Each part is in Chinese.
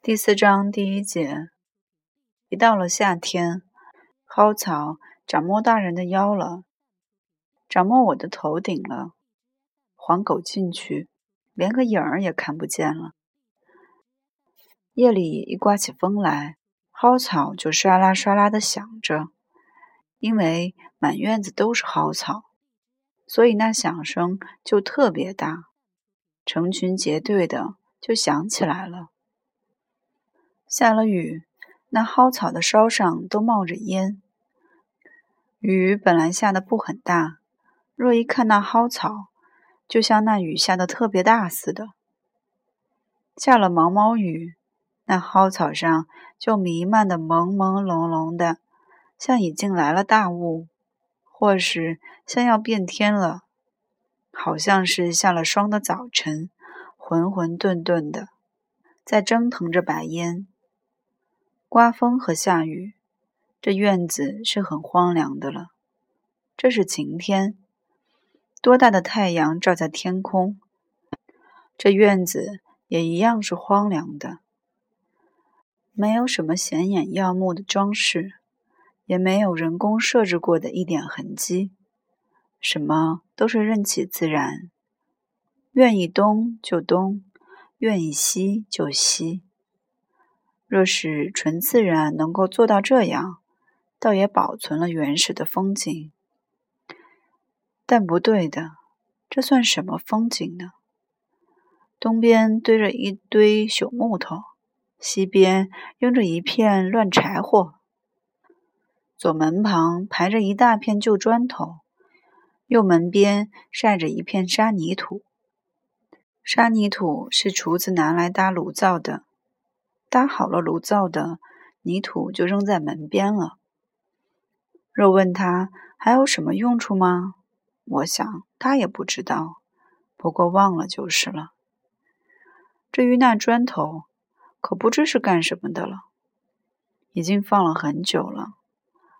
第四章第一节，一到了夏天，蒿草长摸大人的腰了，长摸我的头顶了。黄狗进去，连个影儿也看不见了。夜里一刮起风来，蒿草就唰啦唰啦的响着，因为满院子都是蒿草，所以那响声就特别大，成群结队的。就想起来了，下了雨，那蒿草的梢上都冒着烟。雨本来下的不很大，若一看那蒿草，就像那雨下的特别大似的。下了毛毛雨，那蒿草上就弥漫的朦朦胧胧的，像已经来了大雾，或是像要变天了，好像是下了霜的早晨。浑浑沌沌的，在蒸腾着白烟。刮风和下雨，这院子是很荒凉的了。这是晴天，多大的太阳照在天空，这院子也一样是荒凉的。没有什么显眼耀目的装饰，也没有人工设置过的一点痕迹，什么都是任其自然。愿意东就东，愿意西就西。若是纯自然能够做到这样，倒也保存了原始的风景。但不对的，这算什么风景呢？东边堆着一堆朽木头，西边扔着一片乱柴火，左门旁排着一大片旧砖头，右门边晒着一片沙泥土。沙泥土是厨子拿来搭炉灶的，搭好了炉灶的泥土就扔在门边了。若问他还有什么用处吗？我想他也不知道，不过忘了就是了。至于那砖头，可不知是干什么的了，已经放了很久了，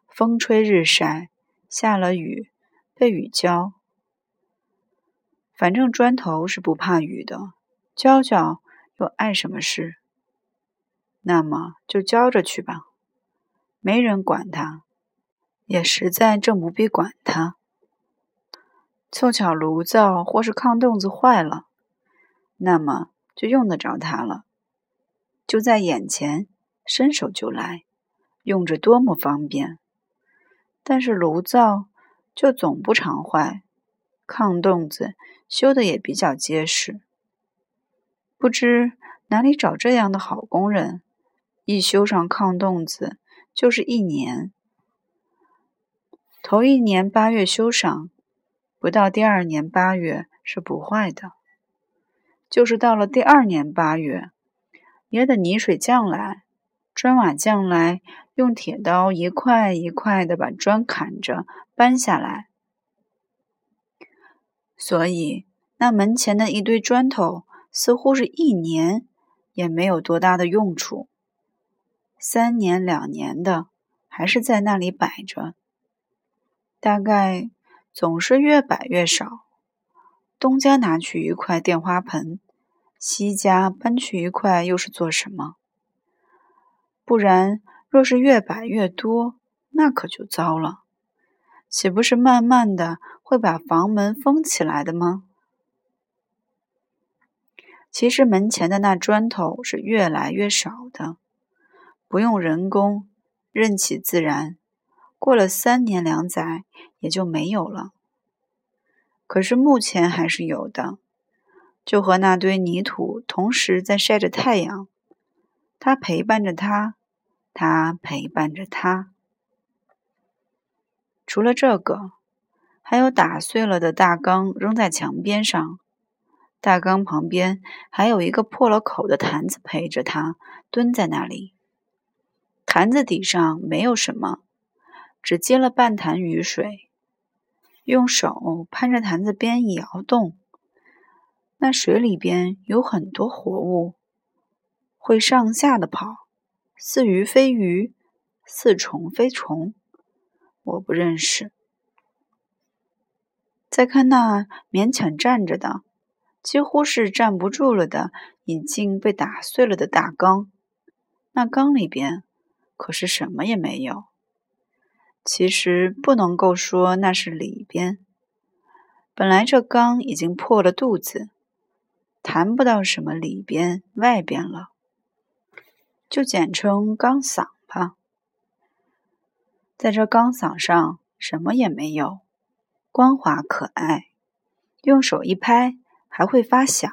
风吹日晒，下了雨，被雨浇。反正砖头是不怕雨的，浇浇又碍什么事？那么就浇着去吧，没人管它，也实在正不必管它。凑巧炉灶或是炕洞子坏了，那么就用得着它了，就在眼前，伸手就来，用着多么方便。但是炉灶就总不常坏，炕洞子。修的也比较结实，不知哪里找这样的好工人，一修上炕洞子就是一年。头一年八月修上，不到第二年八月是不坏的。就是到了第二年八月，也得泥水匠来，砖瓦匠来，用铁刀一块一块的把砖砍着搬下来。所以，那门前的一堆砖头，似乎是一年也没有多大的用处。三年两年的，还是在那里摆着。大概总是越摆越少。东家拿去一块电花盆，西家搬去一块，又是做什么？不然，若是越摆越多，那可就糟了。岂不是慢慢的会把房门封起来的吗？其实门前的那砖头是越来越少的，不用人工，任其自然，过了三年两载也就没有了。可是目前还是有的，就和那堆泥土同时在晒着太阳，它陪伴着他，他陪伴着他。除了这个，还有打碎了的大缸扔在墙边上，大缸旁边还有一个破了口的坛子陪着他蹲在那里。坛子底上没有什么，只接了半坛雨水。用手攀着坛子边一摇动，那水里边有很多活物，会上下的跑，似鱼非鱼，似虫非虫。我不认识。再看那勉强站着的，几乎是站不住了的，已经被打碎了的大缸。那缸里边可是什么也没有。其实不能够说那是里边，本来这缸已经破了肚子，谈不到什么里边外边了，就简称缸嗓吧。在这缸嗓上什么也没有，光滑可爱，用手一拍还会发响。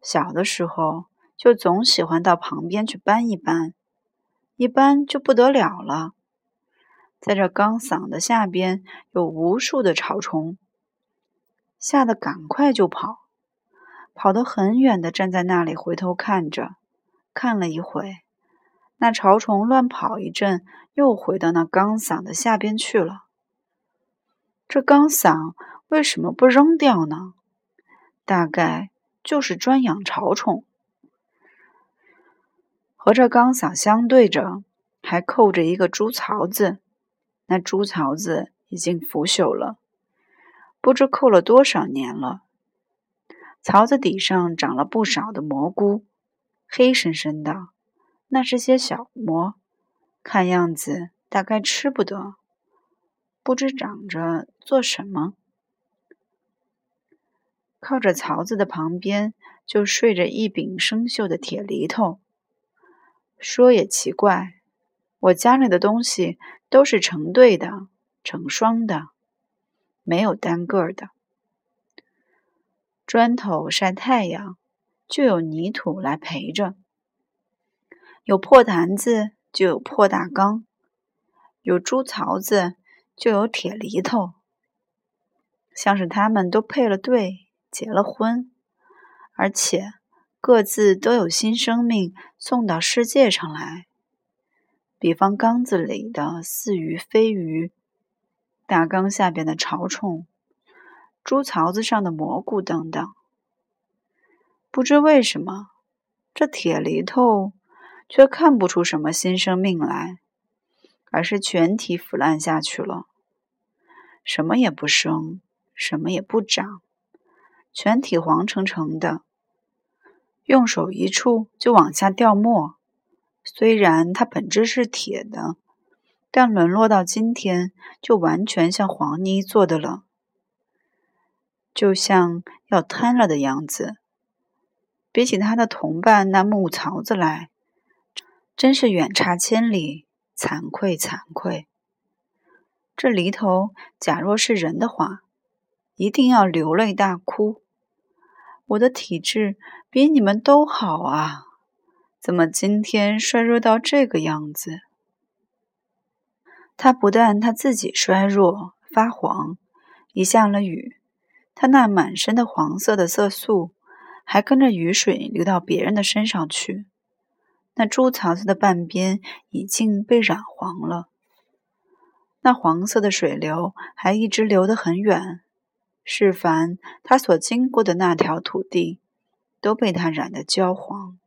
小的时候就总喜欢到旁边去搬一搬，一搬就不得了了。在这钢嗓的下边有无数的潮虫，吓得赶快就跑，跑得很远的，站在那里回头看着，看了一会，那潮虫乱跑一阵，又回到那钢嗓的下边去了。这钢嗓为什么不扔掉呢？大概就是专养潮虫。和这钢嗓相对着，还扣着一个猪槽子。那猪槽子已经腐朽了，不知扣了多少年了。槽子底上长了不少的蘑菇，黑深深的，那是些小蘑，看样子大概吃不得，不知长着做什么。靠着槽子的旁边就睡着一柄生锈的铁犁头。说也奇怪。我家里的东西都是成对的、成双的，没有单个的。砖头晒太阳，就有泥土来陪着；有破坛子，就有破大缸；有猪槽子，就有铁犁头。像是他们都配了对，结了婚，而且各自都有新生命送到世界上来。比方缸子里的似鱼非鱼，大缸下边的潮虫，猪槽子上的蘑菇等等。不知为什么，这铁犁头却看不出什么新生命来，而是全体腐烂下去了，什么也不生，什么也不长，全体黄澄澄的，用手一触就往下掉沫。虽然它本质是铁的，但沦落到今天，就完全像黄泥做的了，就像要瘫了的样子。比起他的同伴那木槽子来，真是远差千里，惭愧惭愧。这犁头，假若是人的话，一定要流泪大哭。我的体质比你们都好啊！怎么今天衰弱到这个样子？他不但他自己衰弱发黄，一下了雨，他那满身的黄色的色素还跟着雨水流到别人的身上去。那猪槽子的半边已经被染黄了，那黄色的水流还一直流得很远，是凡他所经过的那条土地都被他染得焦黄。